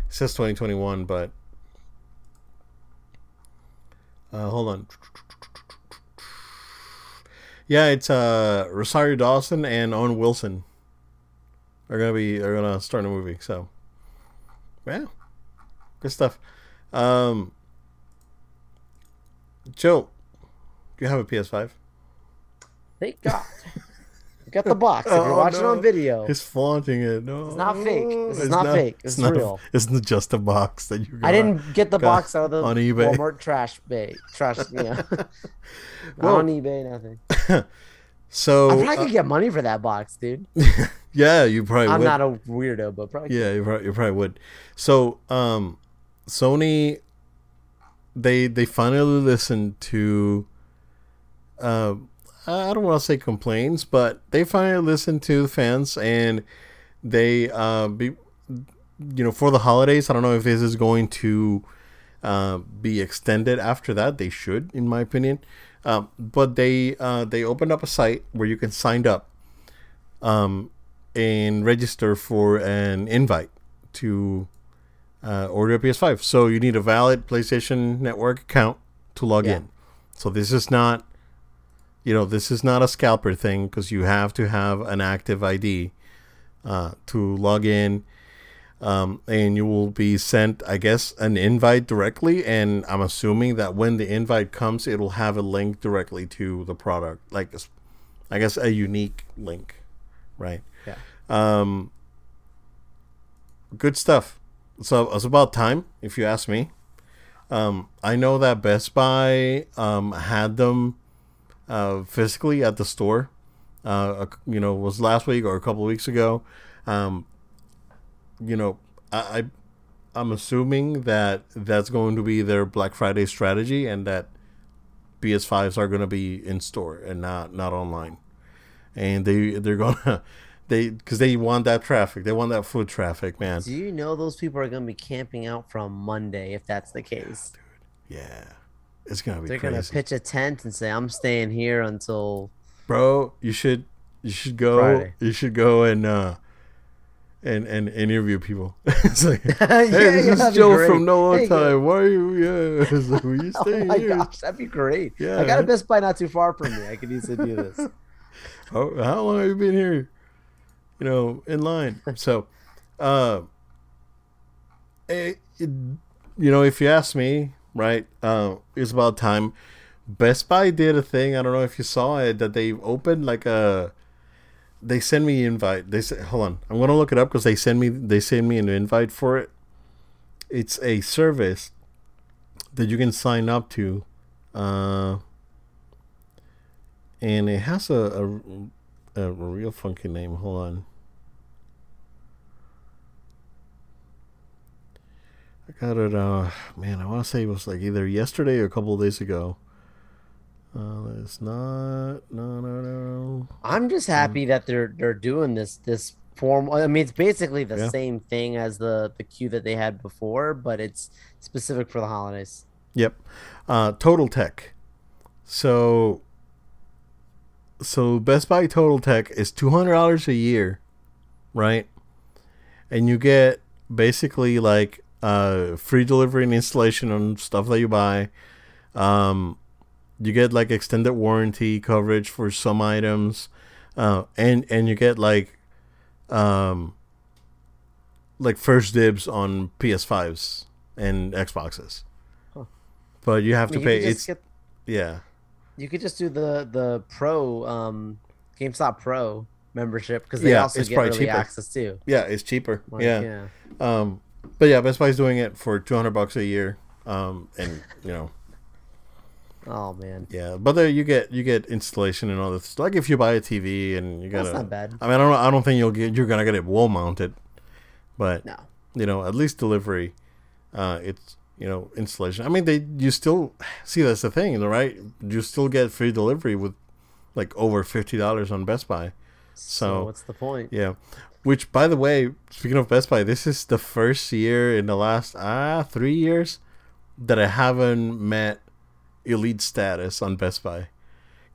says twenty twenty one, but uh, hold on. Yeah, it's uh Rosario Dawson and Owen Wilson are gonna be are gonna start a movie. So, yeah, good stuff. Um, Joe, do you have a PS5? Thank God. Get the box if you're Oh, watching no. on video. He's flaunting it. No, It's not fake. This is not fake. It's not, real. It's not just a box that you got. I didn't get the box out of the on eBay. Walmart trash bay. Trash, yeah. Not Well- on eBay, nothing. So I probably uh, could get money for that box, dude. yeah, you probably I'm would. not a weirdo, but probably. Yeah, you probably, you probably would. So, um, Sony, they they finally listened to, uh, I don't want to say complaints, but they finally listened to the fans, and they uh, be, you know, for the holidays. I don't know if this is going to uh, be extended after that. They should, in my opinion. Um, but they uh, they opened up a site where you can sign up um, and register for an invite to uh, order a PS5. So you need a valid PlayStation Network account to log Yeah. in. So this is not, you know, this is not a scalper thing because you have to have an active ID uh, to log in. Um, and you will be sent, I guess, an invite directly. And I'm assuming that when the invite comes, it'll have a link directly to the product, like, I guess, a unique link, right? Yeah. Um, good stuff. So it's about time, if you ask me. Um, I know that Best Buy um, had them uh, physically at the store. Uh, you know, was last week or a couple weeks ago. Um, you know, I, I I'm assuming that that's going to be their Black Friday strategy, and that PS5s are going to be in store and not not online. And they they're gonna they because they want that traffic, they want that foot traffic, man. Do you know those people are going to be camping out from Monday if that's the case? Yeah, it's gonna be They're going to pitch a tent and say, I'm staying here until. bro. You should you should go. Friday. You should go and uh and and interview people. it's like. yeah, Hey, this yeah, is Joe from No On Hey, Time. Why are you? Yeah, it's like, will you Oh my here? gosh, that'd be great. Yeah, I got a? Best Buy not too far from me. I could easily do this. how, how long have you been here? You know, in line. So, uh, it, it- you know, if you ask me, right, uh, it's about time. Best Buy did a thing. I don't know if you saw it that they opened like a. They send me invite. They said, "Hold on, I'm gonna look it up because they send me they send me an invite for it." It's a service that you can sign up to, uh, and it has a, a a real funky name. Hold on. I got it. Uh, man, I want to say it was like either yesterday or a couple of days ago. Uh, it's not. No, no, no. I'm just happy that they're they're doing this this form. I mean, it's basically the Yeah. same thing as the the queue that they had before, but it's specific for the holidays. Yep. Uh, Total Tech. So. So Best Buy Total Tech is two hundred dollars a year, right? And you get basically like uh, free delivery and installation on stuff that you buy. Um, you get like extended warranty coverage for some items, uh, and and you get like, um, like first dibs on PS5s and Xboxes. Huh. But you have I to mean, you pay. It's get, yeah, you could just do the the pro um GameStop Pro membership because they Yeah, also it's get probably cheaper. access too. yeah, it's cheaper. Like, yeah. yeah. Um, but yeah, Best Buy's doing it for two hundred bucks a year. Um, and you know, Oh man, yeah, but there you get you get installation and all this. Like if you buy a TV and you gotta, not bad. I mean, I don't I don't think you'll get you're gonna get it wall mounted, but No, you know, at least delivery, uh, it's you know installation. I mean, they you still see that's the thing, right? You still get free delivery with like over fifty dollars on Best Buy. so, So- what's the point? Yeah. Which, by the way, speaking of Best Buy, this is the first year in the last ah three years that I haven't met elite status on Best Buy.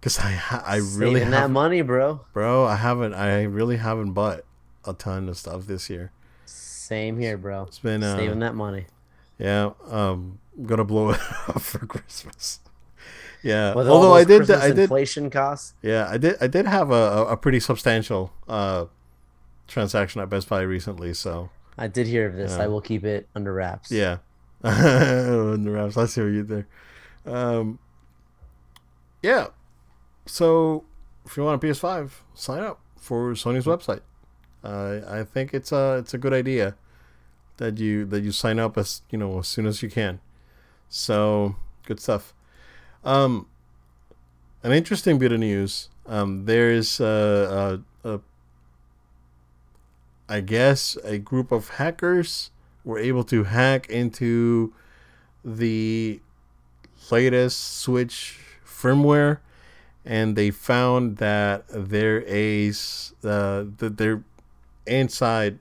Cause I ha- I really Saving that have, money, bro. bro. I haven't. I really haven't bought a ton of stuff this year. Same here, bro. It's been uh, Saving that money. Yeah. Um, I'm gonna blow it up for Christmas. Yeah. With Although I did, Christmas I did, inflation costs. yeah, I did, I did have a, a, pretty substantial uh transaction at Best Buy recently. So I did hear of this. Yeah. I will keep it under wraps. Yeah. The Rams. I see what you there. Um, yeah. So if you want a PS5, sign up. for Sony's website. Uh, I think it's a it's a good idea that you that you sign up as you know as soon as you can. So good stuff. Um, an interesting bit of news. Um, there's a, a, a I guess a group of hackers were able to hack into the latest Switch firmware, and they found that there is uh, that there inside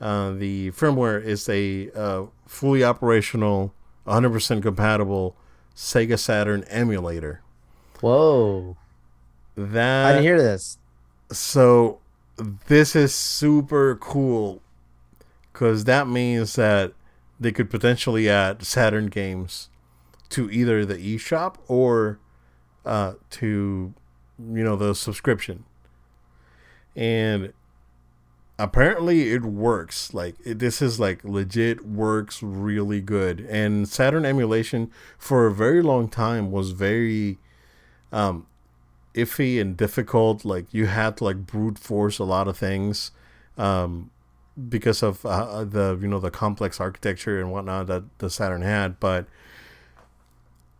uh, the firmware is a uh, fully operational, 100% compatible Sega Saturn emulator. Whoa! That I didn't hear this. So this is super cool because that means that they could potentially add Saturn games to either the eShop or uh, to you know the subscription. And apparently it works. Like it, this is like legit works really good. And Saturn emulation for a very long time was very um iffy and difficult. Like you had to like brute force a lot of things. Um because of uh, the you know the complex architecture and whatnot that the Saturn had, but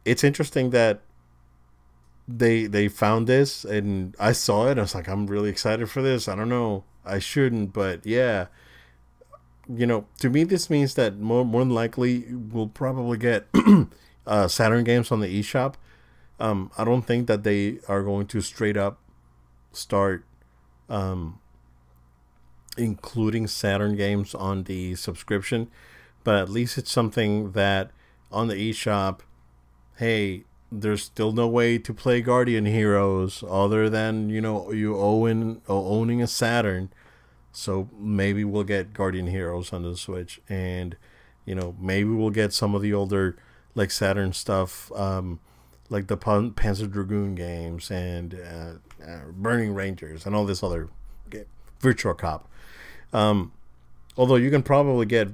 it's interesting that they they found this and I saw it. I was like, I'm really excited for this. I don't know, I shouldn't, but yeah, you know, to me this means that more more than likely we'll probably get uh, Saturn games on the eShop. Um, I don't think that they are going to straight up start um, including Saturn games on the subscription, but at least it's something that on the eShop, hey, there's still no way to play Guardian Heroes other than you know you own owning a Saturn. So maybe we'll get Guardian Heroes on the Switch, and you know maybe we'll get some of the older like Saturn stuff, um, like the Pan- Panzer Dragoon games and uh, uh, Burning Rangers and all this other game, Virtual Cop. Um, although you can probably get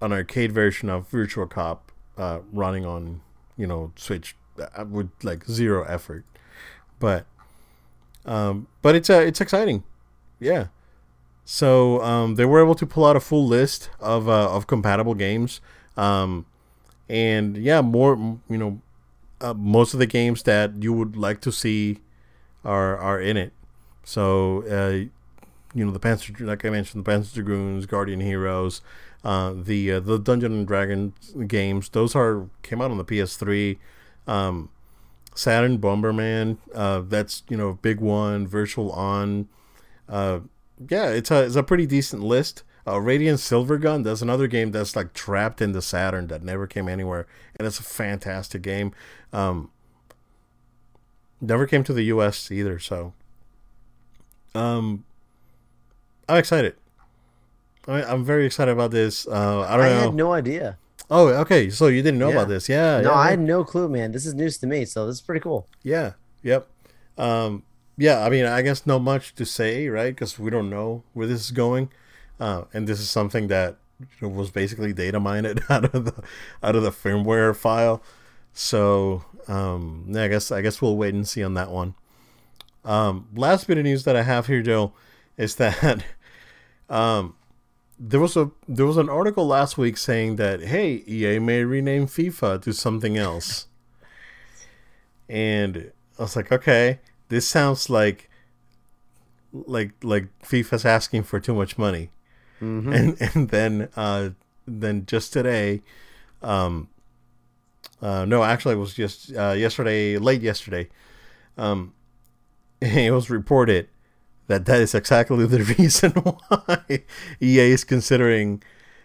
an arcade version of Virtual Cop uh, running on, you know, Switch uh, with like zero effort, but um, but it's uh, it's exciting, yeah. So um, they were able to pull out a full list of uh, of compatible games, um, and yeah, more you know, uh, most of the games that you would like to see are are in it. So uh, you know the Panzer, like I mentioned, the Panzer Dragoons, Guardian Heroes, uh, the uh, the Dungeon and Dragons games. Those are came out on the PS3. Um, Saturn Bomberman, uh, that's you know big one. Virtual On, uh, yeah, it's a it's a pretty decent list. Uh, Radiant Silvergun, that's another game that's like trapped in the Saturn that never came anywhere, and it's a fantastic game. Um, never came to the U.S. either, so um, I'm excited. I, I'm very excited about this. Uh, I don't I know. had no idea. Oh, okay. So you didn't know Yeah. about this? Yeah. No, yeah, I had no clue, man. This is news to me, so this is pretty cool. Yeah. Yep. Um, yeah. I mean, I guess not much to say, right? Because we don't know where this is going, uh, and this is something that was basically data mined out of the out of the firmware file. So um, yeah, I guess I guess we'll wait and see on that one. Um, last bit of news that I have here, Joe, is that um, there was a there was an article last week saying that hey, EA may rename FIFA to something else, and I was like, okay, this sounds like like like FIFA's asking for too much money, Mhm. and and then uh, then just today, um, uh, no, actually it was just uh, yesterday, late yesterday, um, it was reported that that is exactly the reason why EA is considering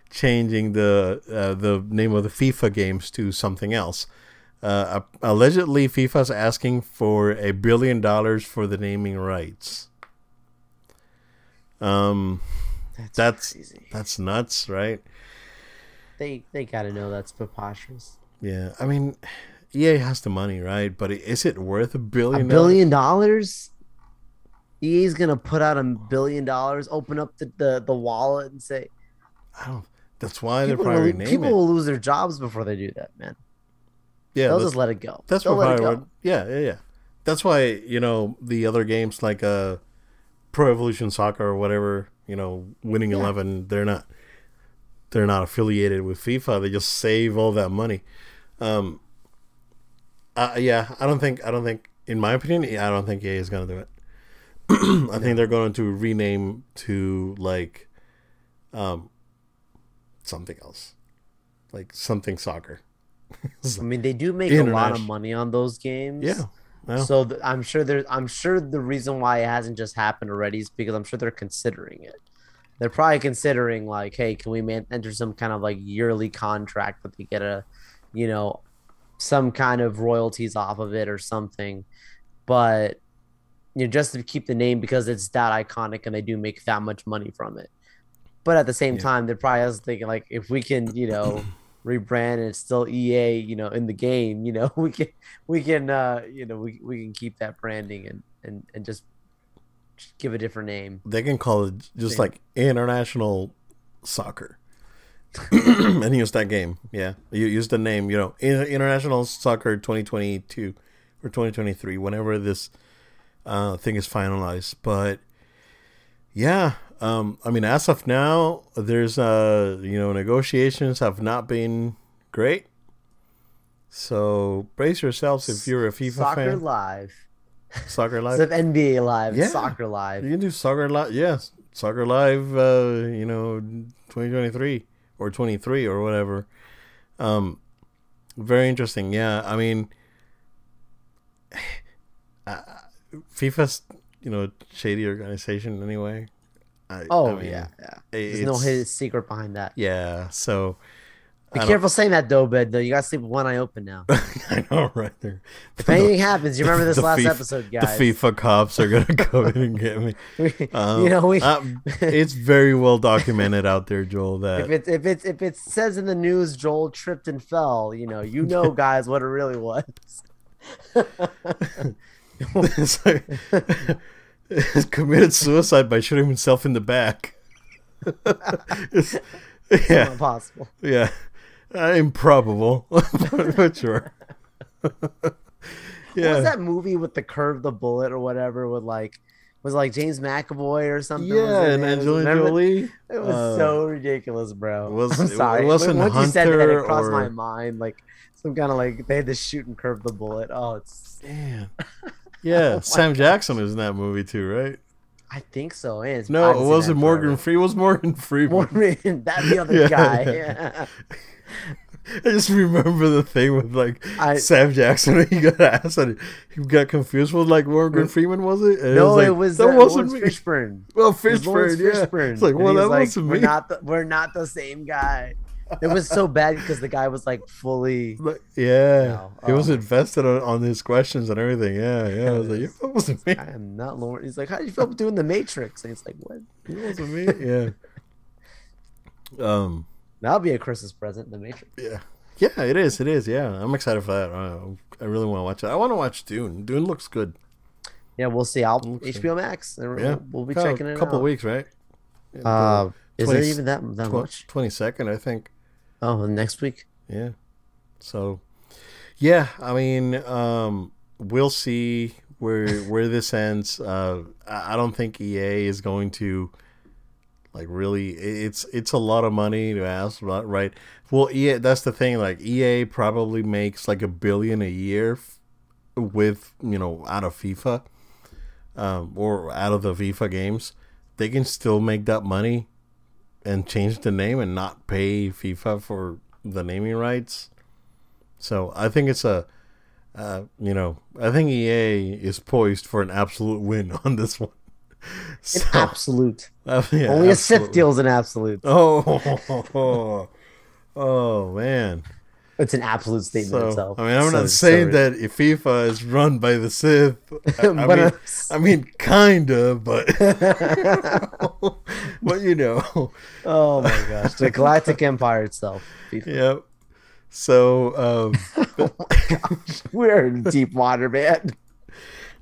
changing the uh, the name of the FIFA games to something else. Uh, allegedly, FIFA's asking for a billion dollars for the naming rights. Um, That's, That's- crazy. that's nuts, right? They they gotta know that's preposterous. Yeah, I mean, EA has the money, right? But is it worth a billion? A billion? billion dollars? EA's gonna put out a billion dollars, open up the, the, the wallet and say I don't. That's why they're probably will, people it. will lose their jobs before they do that, man. Yeah, They'll just let it go. that's They'll what probably. Yeah, yeah, yeah. That's why you know the other games like uh, Pro Evolution Soccer or whatever, you know, Winning Yeah. Eleven, they're not they're not affiliated with FIFA. They just save all that money. Um, uh, yeah, I don't think I don't think, in my opinion, I don't think EA is gonna do it. I think they're going to rename to like, um, something else, like something soccer. I mean, they do make a lot of money on those games. Yeah, well, So th- I'm sure there. I'm sure the reason why it hasn't just happened already is because I'm sure they're considering it. They're probably considering like, hey, can we man- enter some kind of like yearly contract that they get a, you know, some kind of royalties off of it or something, but you know, just to keep the name because it's that iconic and they do make that much money from it. But at the same Yeah. time, they're probably also thinking like, if we can, you know, rebrand and it's still EA, you know, in the game, you know, we can we can uh you know we, we can keep that branding and and and just just give a different name. They can call it just like international soccer. And use that game. Yeah. You use the name you know international soccer 2022 or 2023 whenever this uh thing is finalized but yeah um i mean as of now there's uh you know negotiations have not been great so brace yourselves if you're a fifa soccer fan live soccer live instead of nba live Yeah. soccer live You can do soccer live. Yes, soccer live. Uh, you know, twenty twenty three or twenty three or whatever. Um, very interesting. Yeah, I mean, FIFA's you know shady organization anyway. I, oh I mean, yeah yeah there's no hidden secret behind that Yeah, so be I don't- careful saying that though bed though you gotta sleep with one eye open now I know, right there. if anything happens you remember this last FIFA episode The FIFA cops are gonna come in and get me. Um, you know we uh, it's very well documented out there, Joel. That if it if it if it says in the news Joel tripped and fell, you know, you know, guys, what it really was. committed suicide by shooting himself in the back. It's- yeah, Not possible. yeah, uh, improbable, but, but sure. What was that movie with the curve the bullet or whatever? With like was it like James McAvoy or something. yeah, and it? Angelina? Jolie. It was uh, so ridiculous, bro. was- I'm it sorry. wasn't Once you said that, it crossed my mind. Like some kind of like they had to shoot and curve the bullet. Oh, it's. Man. Yeah, Sam Jackson is in that movie too, right? I think so. It's- No, it wasn't Morgan. Freeman. It was Morgan Freeman. Morgan, that the other Yeah, guy. yeah. I just remember the thing with like I- Sam Jackson. He got asked and he got confused with like Morgan Freeman, was it? And No, like, it was that uh, wasn't Laurence me. Fishburne. Well, It was Laurence Fishburne, yeah. Fishburne. It's like, well, that was wasn't we're me. not the, we're not the same guy. It was so bad because the guy was like fully. Yeah, No. he was Oh. invested on, on his questions and everything. Yeah, yeah. I was like, yeah, that wasn't me. I am not Laurence. He's like, how do you feel doing the Matrix? And he's like, what? That wasn't me. Yeah. Um. That'll be a Christmas present. The Matrix. Yeah. Yeah, it is. It is. Yeah, I'm excited for that. Uh, I really want to watch it. I want to watch Dune. Dune looks good. Yeah, we'll see. I'll Looks good. HBO Max. Yeah, we'll, we'll be Couple- checking it A couple out. weeks, right? Uh, is there even that that much? Twenty second, I think. Oh, next week. Yeah. So, yeah, I mean, um, we'll see where where this ends. Uh, I don't think EA is going to like really. It's it's a lot of money to ask, right? Well, EA. That's the thing. Like EA probably makes like a billion a year with you know out of FIFA, um, or out of the FIFA games. They can still make that money and change the name and not pay FIFA for the naming rights. So I think it's a, uh, you know, I think EA is poised for an absolute win on this one. So, absolute. uh, yeah, Only a Sith absolutely. deal's an absolute. Oh, oh, man. It's an absolute statement So itself. I mean, I'm So- not saying so- that if FIFA is run by the Sith. I, I mean, uh, I mean, kinda, but but you know. oh my gosh, the Galactic Empire itself. Yep. So um, We're in deep water, man.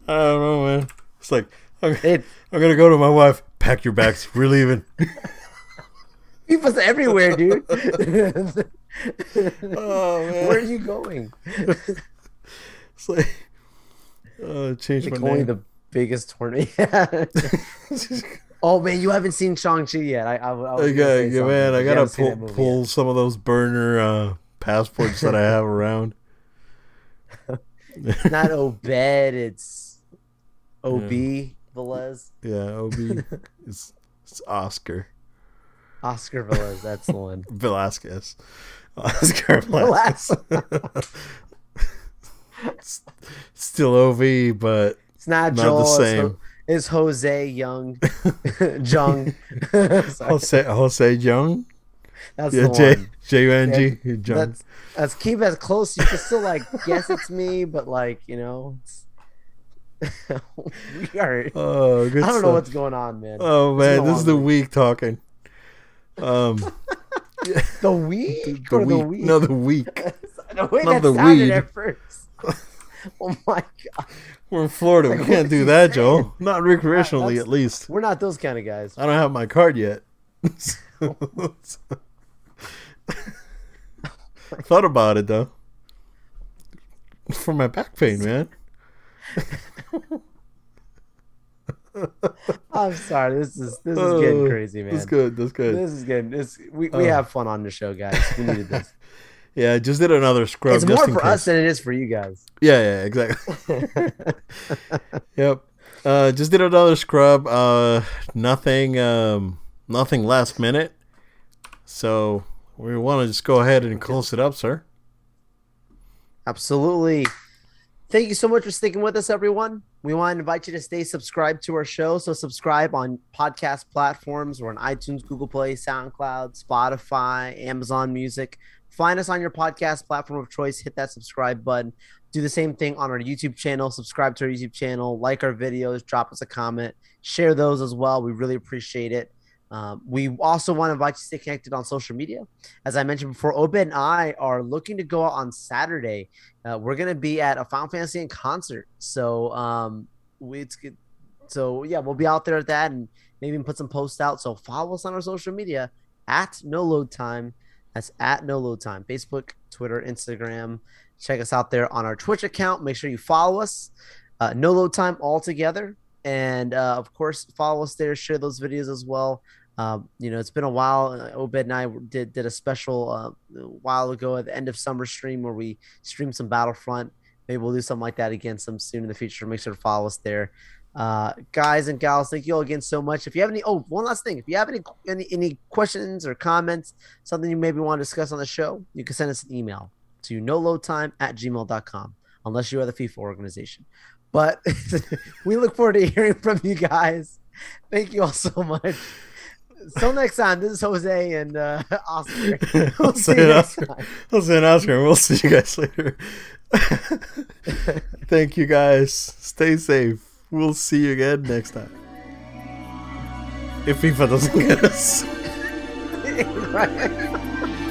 I don't know, man. It's like I'm, It I'm gonna go to my wife. Pack your bags. We're leaving. people's everywhere, dude. Oh man. Where are you going? It's like uh, change Like my only name. the biggest tournament. oh man, you haven't seen Shang Chi yet. I, I, I, was I yeah, man, I gotta pull, pull yet. some of those burner uh, passports that I have around. Not Obed, it's Ob Velez, Yeah, Ob, it's, it's Oscar Oscar Velez. That's the one. Velasquez. Oscar Velasquez. Still Ov, but It's not Not the Joel. Ho- same. It's, Jose Young, Jung. Jose Jose Young. that's Yeah, the J one. J U N G Jung. That's that's keep as close. You can still like guess it's me, but like you know, we are. Oh, good I don't know what's going on, man. Oh man, this is the week talking. Um, The week the or the week. week? No, the week. the way not that the sounded weed. at first. oh my god, We're in Florida. Like, we can't do that, saying? Joe. Not recreationally, at least. we're not those kind of guys. I don't have my card yet. Thought about it though. For my back pain, man. I'm sorry. This is this is getting Oh, crazy, man. That's good. That's good. This is good. This we, we Oh. have fun on the show, guys. We needed this. Yeah, just did another scrub. it's more for us case. than it is for you guys. Yeah, yeah, exactly. Yep. Uh, just did another scrub. Uh, nothing. Um, nothing last minute. So we want to just go ahead and close it up, sir. Absolutely. Thank you so much for sticking with us, everyone. We want to invite you to stay subscribed to our show. So subscribe on podcast platforms. We're on iTunes, Google Play, SoundCloud, Spotify, Amazon Music. Find us on your podcast platform of choice. Hit that subscribe button. Do the same thing on our YouTube channel. Subscribe to our YouTube channel. Like our videos. Drop us a comment. Share those as well. We really appreciate it. Um, we also want to invite you to stay connected on social media. As I mentioned before, Obed and I are looking to go out on Saturday uh, we're gonna be at a Final Fantasy in concert. So um, we, it's good. So yeah, we'll be out there at that and maybe even put some posts out. So follow us on our social media at No Load Time. That's at No Load Time. Facebook, Twitter, Instagram. Check us out there on our Twitch account. Make sure you follow us. Uh, no Load Time all together. And uh, of course, follow us there. Share those videos as well. Um, you know, it's been a while. Uh, Obed and I did did a special uh, a while ago at the end of summer stream where we streamed some Battlefront. Maybe we'll do something like that again some soon in the future. Make sure to follow us there. Uh, guys and gals, thank you all again so much. If you have any, oh, one last thing. If you have any any, any questions or comments, something you maybe want to discuss on the show, you can send us an email to noloadtime at gmail.com, unless you are the FIFA organization. But we look forward to hearing from you guys. Thank you all so much. Till next time, this is Jose and uh, Oscar. We'll see you Jose and next Oscar. time. I'll say an Oscar, and we'll see you guys later. Thank you, guys. Stay safe. We'll see you again next time. If FIFA doesn't get us. Right.